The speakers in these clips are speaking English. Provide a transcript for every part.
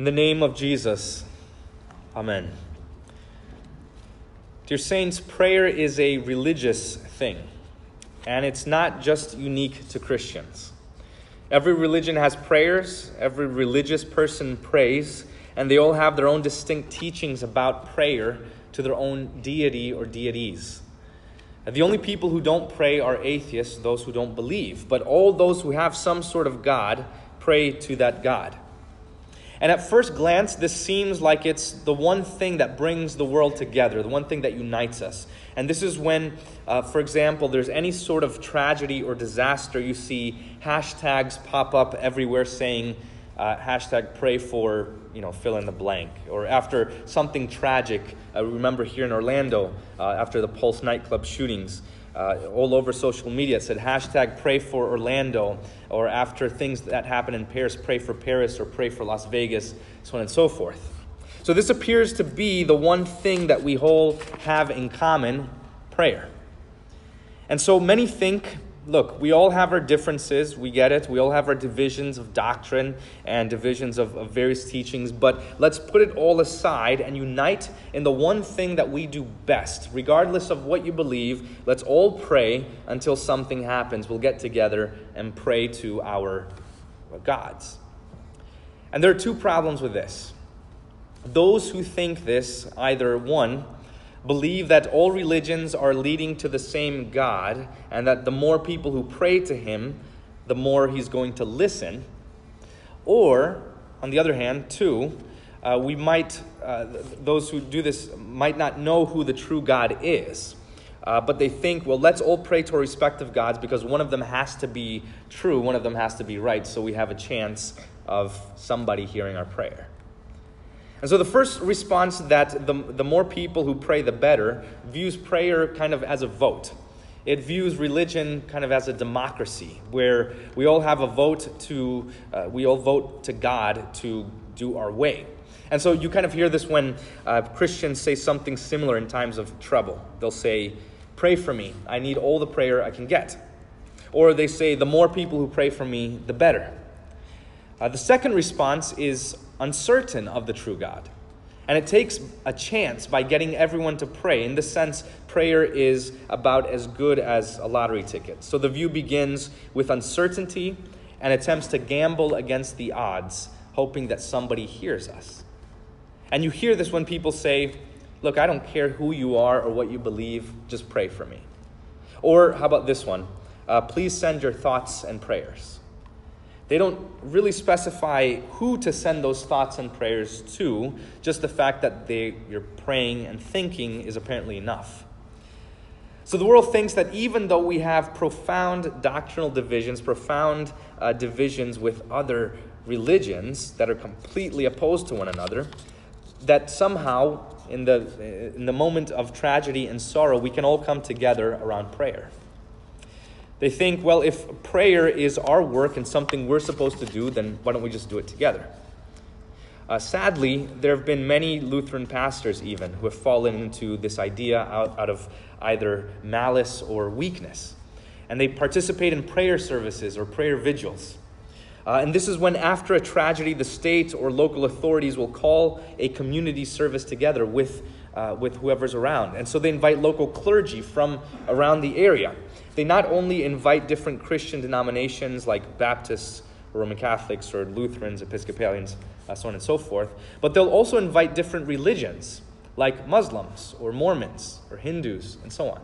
In the name of Jesus, Amen. Dear Saints, prayer is a religious thing, and it's not just unique to Christians. Every religion has prayers, every religious person prays, and they all have their own distinct teachings about prayer to their own deity or deities. The only people who don't pray are atheists, those who don't believe, but all those who have some sort of God pray to that God. And at first glance, this seems like it's the one thing that brings the world together, the one thing that unites us. And this is when, uh, for example, there's any sort of tragedy or disaster, you see hashtags pop up everywhere saying, uh, hashtag pray for, you know, fill in the blank. Or after something tragic, I remember here in Orlando, uh, after the Pulse nightclub shootings, uh, all over social media. It said hashtag pray for Orlando, or after things that happen in Paris, pray for Paris, or pray for Las Vegas, so on and so forth. So this appears to be the one thing that we all have in common prayer. And so many think look, we all have our differences. We get it. We all have our divisions of doctrine and divisions of, of, various teachings. But let's put it all aside and unite in the one thing that we do best. Regardless of what you believe, let's all pray until something happens. We'll get together and pray to our gods. And there are two problems with this. Those who think this, either one, believe that all religions are leading to the same God, and that the more people who pray to Him, the more He's going to listen. Or, on the other hand, two, uh, we might, uh, those who do this might not know who the true God is. Uh, but they think, well, let's all pray to our respective gods because one of them has to be true, one of them has to be right, so we have a chance of somebody hearing our prayer. And so the first response that the, the more people who pray, the better, views prayer kind of as a vote. It views religion kind of as a democracy, where we all have a vote to, uh, we all vote to God to do our way. And so you kind of hear this when uh, Christians say something similar in times of trouble. They'll say, Pray for me. I need all the prayer I can get. Or they say, The more people who pray for me, the better. Uh, the second response is uncertain of the true God. And it takes a chance by getting everyone to pray. In this sense, prayer is about as good as a lottery ticket. So the view begins with uncertainty and attempts to gamble against the odds, hoping that somebody hears us. And you hear this when people say, Look, I don't care who you are or what you believe, just pray for me. Or how about this one? Uh, please send your thoughts and prayers. They don't really specify who to send those thoughts and prayers to, just the fact that they, you're praying and thinking is apparently enough. So the world thinks that even though we have profound doctrinal divisions, profound uh, divisions with other religions that are completely opposed to one another, that somehow in the, in the moment of tragedy and sorrow, we can all come together around prayer. They think, well, if prayer is our work and something we're supposed to do, then why don't we just do it together? Uh, sadly, there have been many Lutheran pastors, even, who have fallen into this idea out, out of either malice or weakness. And they participate in prayer services or prayer vigils. Uh, and this is when, after a tragedy, the state or local authorities will call a community service together with, uh, with whoever's around. And so they invite local clergy from around the area. They not only invite different Christian denominations like Baptists, Roman Catholics, or Lutherans, Episcopalians, uh, so on and so forth, but they'll also invite different religions like Muslims, or Mormons, or Hindus, and so on.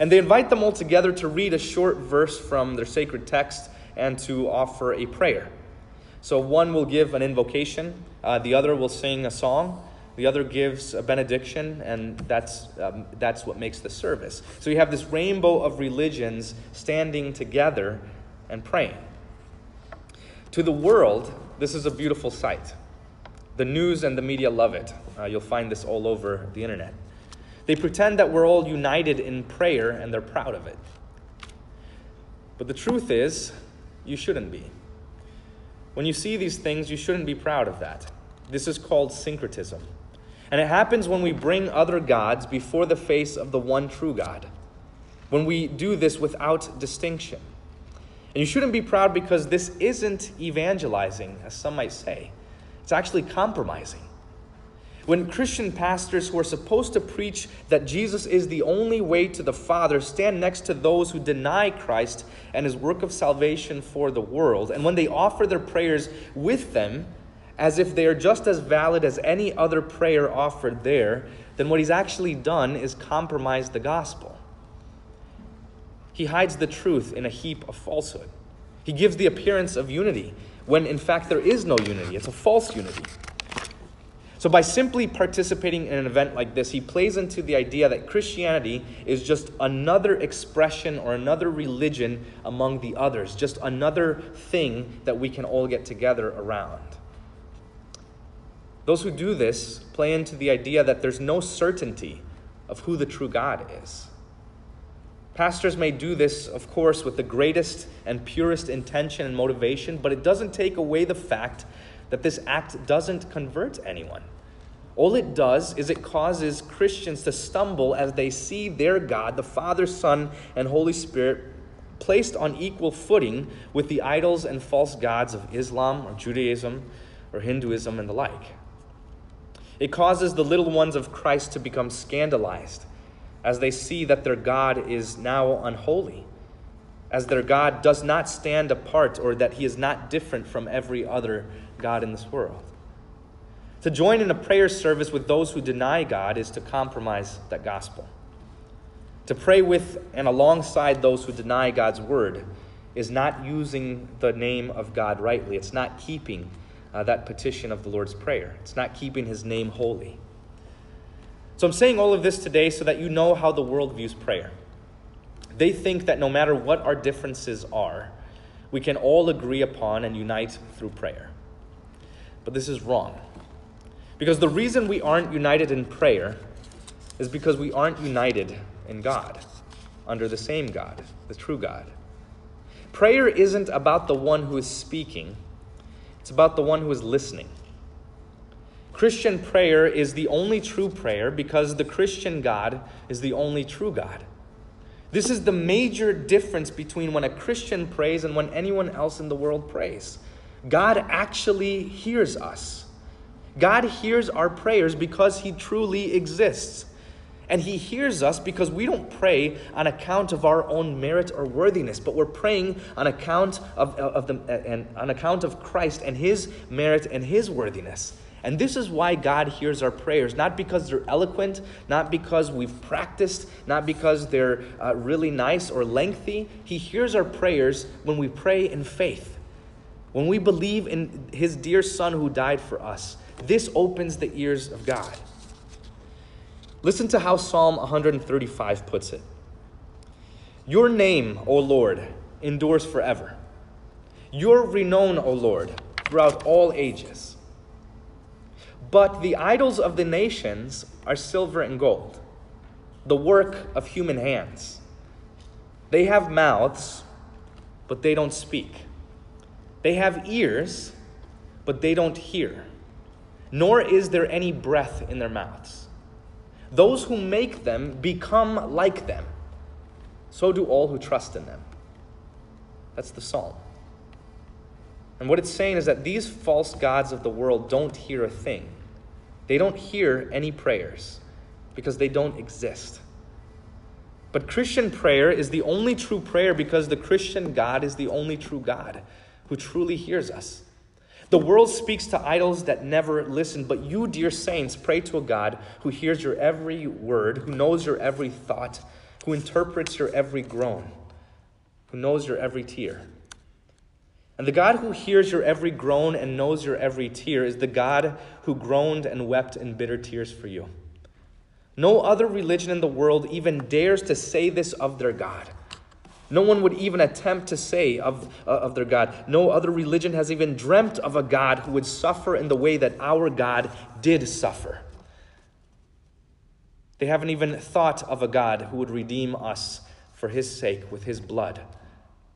And they invite them all together to read a short verse from their sacred text and to offer a prayer. So one will give an invocation, uh, the other will sing a song, the other gives a benediction, and that's, um, that's what makes the service. So you have this rainbow of religions standing together and praying. To the world, this is a beautiful sight. The news and the media love it. Uh, you'll find this all over the internet. They pretend that we're all united in prayer and they're proud of it. But the truth is, you shouldn't be. When you see these things, you shouldn't be proud of that. This is called syncretism. And it happens when we bring other gods before the face of the one true God, when we do this without distinction. And you shouldn't be proud because this isn't evangelizing, as some might say. It's actually compromising. When Christian pastors who are supposed to preach that Jesus is the only way to the Father stand next to those who deny Christ and his work of salvation for the world, and when they offer their prayers with them as if they are just as valid as any other prayer offered there, then what he's actually done is compromise the gospel. He hides the truth in a heap of falsehood. He gives the appearance of unity when in fact there is no unity, it's a false unity. So, by simply participating in an event like this, he plays into the idea that Christianity is just another expression or another religion among the others, just another thing that we can all get together around. Those who do this play into the idea that there's no certainty of who the true God is. Pastors may do this, of course, with the greatest and purest intention and motivation, but it doesn't take away the fact that this act doesn't convert anyone. All it does is it causes Christians to stumble as they see their God, the Father, Son, and Holy Spirit, placed on equal footing with the idols and false gods of Islam or Judaism or Hinduism and the like. It causes the little ones of Christ to become scandalized as they see that their God is now unholy, as their God does not stand apart or that he is not different from every other God in this world. To join in a prayer service with those who deny God is to compromise that gospel. To pray with and alongside those who deny God's word is not using the name of God rightly. It's not keeping uh, that petition of the Lord's Prayer, it's not keeping his name holy. So I'm saying all of this today so that you know how the world views prayer. They think that no matter what our differences are, we can all agree upon and unite through prayer. But this is wrong. Because the reason we aren't united in prayer is because we aren't united in God, under the same God, the true God. Prayer isn't about the one who is speaking, it's about the one who is listening. Christian prayer is the only true prayer because the Christian God is the only true God. This is the major difference between when a Christian prays and when anyone else in the world prays. God actually hears us. God hears our prayers because He truly exists. And He hears us because we don't pray on account of our own merit or worthiness, but we're praying on account of, of the, and on account of Christ and His merit and His worthiness. And this is why God hears our prayers, not because they're eloquent, not because we've practiced, not because they're uh, really nice or lengthy. He hears our prayers when we pray in faith, when we believe in His dear Son who died for us this opens the ears of God. Listen to how Psalm 135 puts it Your name, O Lord, endures forever. Your renown, O Lord, throughout all ages. But the idols of the nations are silver and gold, the work of human hands. They have mouths, but they don't speak. They have ears, but they don't hear nor is there any breath in their mouths. Those who make them become like them. So do all who trust in them. That's the psalm. And what it's saying is that these false gods of the world don't hear a thing. They don't hear any prayers because they don't exist. But Christian prayer is the only true prayer because the Christian God is the only true God who truly hears us. The world speaks to idols that never listen, but you, dear saints, pray to a God who hears your every word, who knows your every thought, who interprets your every groan, who knows your every tear. And the God who hears your every groan and knows your every tear is the God who groaned and wept in bitter tears for you. No other religion in the world even dares to say this of their God. No one would even attempt to say of, uh, of their God. No other religion has even dreamt of a God who would suffer in the way that our God did suffer. They haven't even thought of a God who would redeem us for his sake with his blood,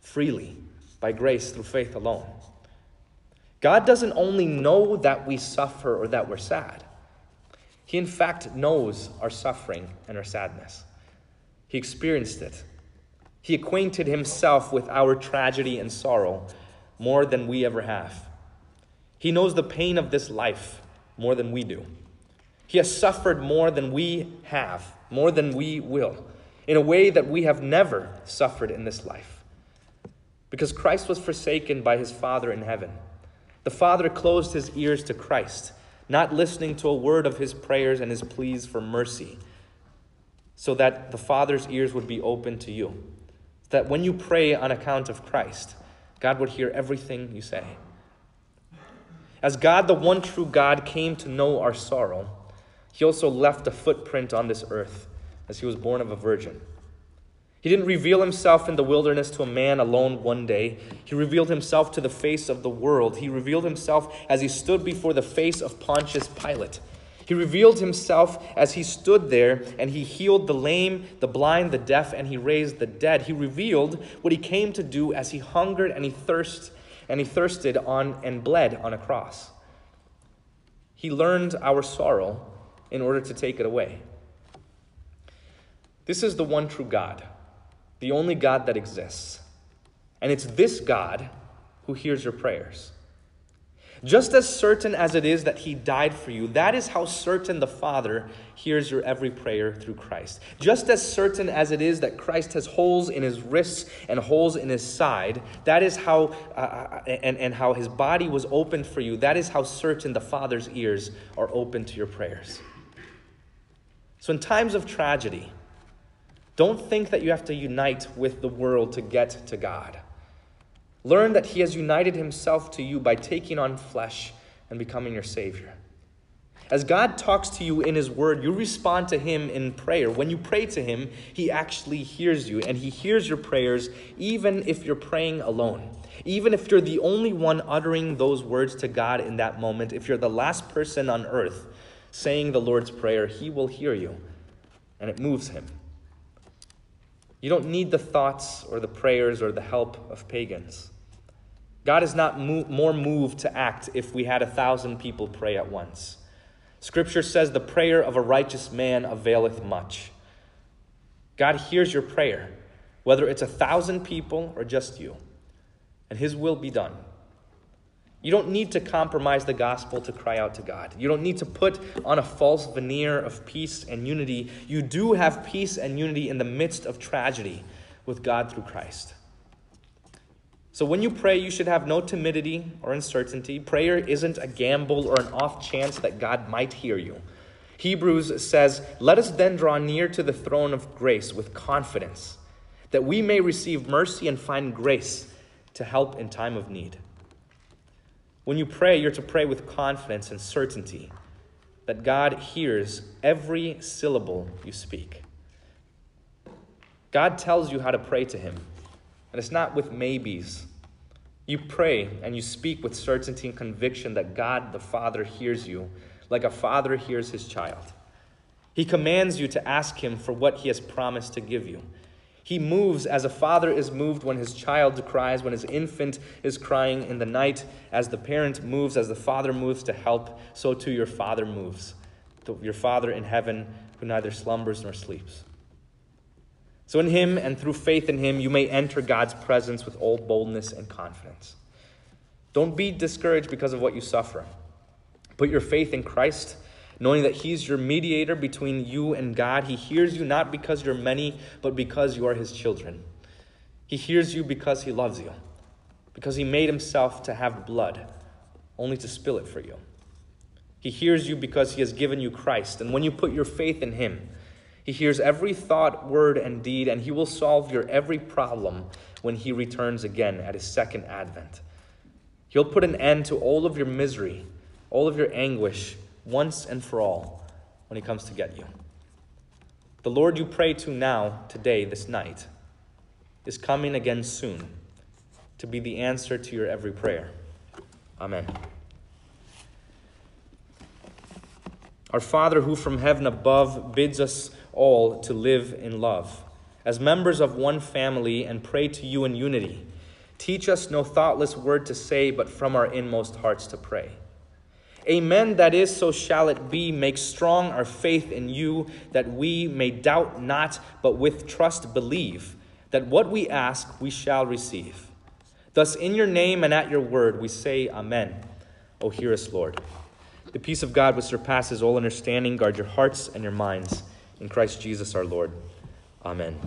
freely, by grace through faith alone. God doesn't only know that we suffer or that we're sad, He in fact knows our suffering and our sadness. He experienced it he acquainted himself with our tragedy and sorrow more than we ever have. He knows the pain of this life more than we do. He has suffered more than we have, more than we will, in a way that we have never suffered in this life. Because Christ was forsaken by his Father in heaven. The Father closed his ears to Christ, not listening to a word of his prayers and his pleas for mercy, so that the Father's ears would be open to you. That when you pray on account of Christ, God would hear everything you say. As God, the one true God, came to know our sorrow, he also left a footprint on this earth as he was born of a virgin. He didn't reveal himself in the wilderness to a man alone one day. He revealed himself to the face of the world. He revealed himself as he stood before the face of Pontius Pilate. He revealed himself as he stood there and he healed the lame, the blind, the deaf, and he raised the dead. He revealed what he came to do as he hungered and he thirsted and he thirsted on and bled on a cross. He learned our sorrow in order to take it away. This is the one true God, the only God that exists. And it's this God who hears your prayers. Just as certain as it is that he died for you, that is how certain the Father hears your every prayer through Christ. Just as certain as it is that Christ has holes in his wrists and holes in his side, that is how, uh, uh, and, and how his body was opened for you, that is how certain the Father's ears are open to your prayers. So, in times of tragedy, don't think that you have to unite with the world to get to God. Learn that He has united Himself to you by taking on flesh and becoming your Savior. As God talks to you in His Word, you respond to Him in prayer. When you pray to Him, He actually hears you, and He hears your prayers even if you're praying alone. Even if you're the only one uttering those words to God in that moment, if you're the last person on earth saying the Lord's Prayer, He will hear you, and it moves Him. You don't need the thoughts or the prayers or the help of pagans. God is not mo- more moved to act if we had a thousand people pray at once. Scripture says, The prayer of a righteous man availeth much. God hears your prayer, whether it's a thousand people or just you, and His will be done. You don't need to compromise the gospel to cry out to God. You don't need to put on a false veneer of peace and unity. You do have peace and unity in the midst of tragedy with God through Christ. So when you pray, you should have no timidity or uncertainty. Prayer isn't a gamble or an off chance that God might hear you. Hebrews says, Let us then draw near to the throne of grace with confidence, that we may receive mercy and find grace to help in time of need. When you pray, you're to pray with confidence and certainty that God hears every syllable you speak. God tells you how to pray to Him, and it's not with maybes. You pray and you speak with certainty and conviction that God the Father hears you, like a father hears his child. He commands you to ask Him for what He has promised to give you. He moves as a father is moved when his child cries, when his infant is crying in the night. As the parent moves, as the father moves to help, so too your father moves. Your father in heaven who neither slumbers nor sleeps. So, in him and through faith in him, you may enter God's presence with all boldness and confidence. Don't be discouraged because of what you suffer. Put your faith in Christ knowing that He's your mediator between you and God. He hears you not because you're many, but because you are His children. He hears you because He loves you, because He made Himself to have blood, only to spill it for you. He hears you because He has given you Christ, and when you put your faith in Him, He hears every thought, word, and deed, and He will solve your every problem when He returns again at His second advent. He'll put an end to all of your misery, all of your anguish, once and for all when he comes to get you. The Lord you pray to now, today, this night, is coming again soon to be the answer to your every prayer. Amen. Our Father, who from heaven above bids us all to live in love, as members of one family, and pray to you in unity, teach us no thoughtless word to say, but from our inmost hearts to pray. Amen, that is, so shall it be. Make strong our faith in you, that we may doubt not, but with trust believe, that what we ask we shall receive. Thus, in your name and at your word, we say, Amen. O hear us, Lord. The peace of God, which surpasses all understanding, guard your hearts and your minds. In Christ Jesus our Lord. Amen.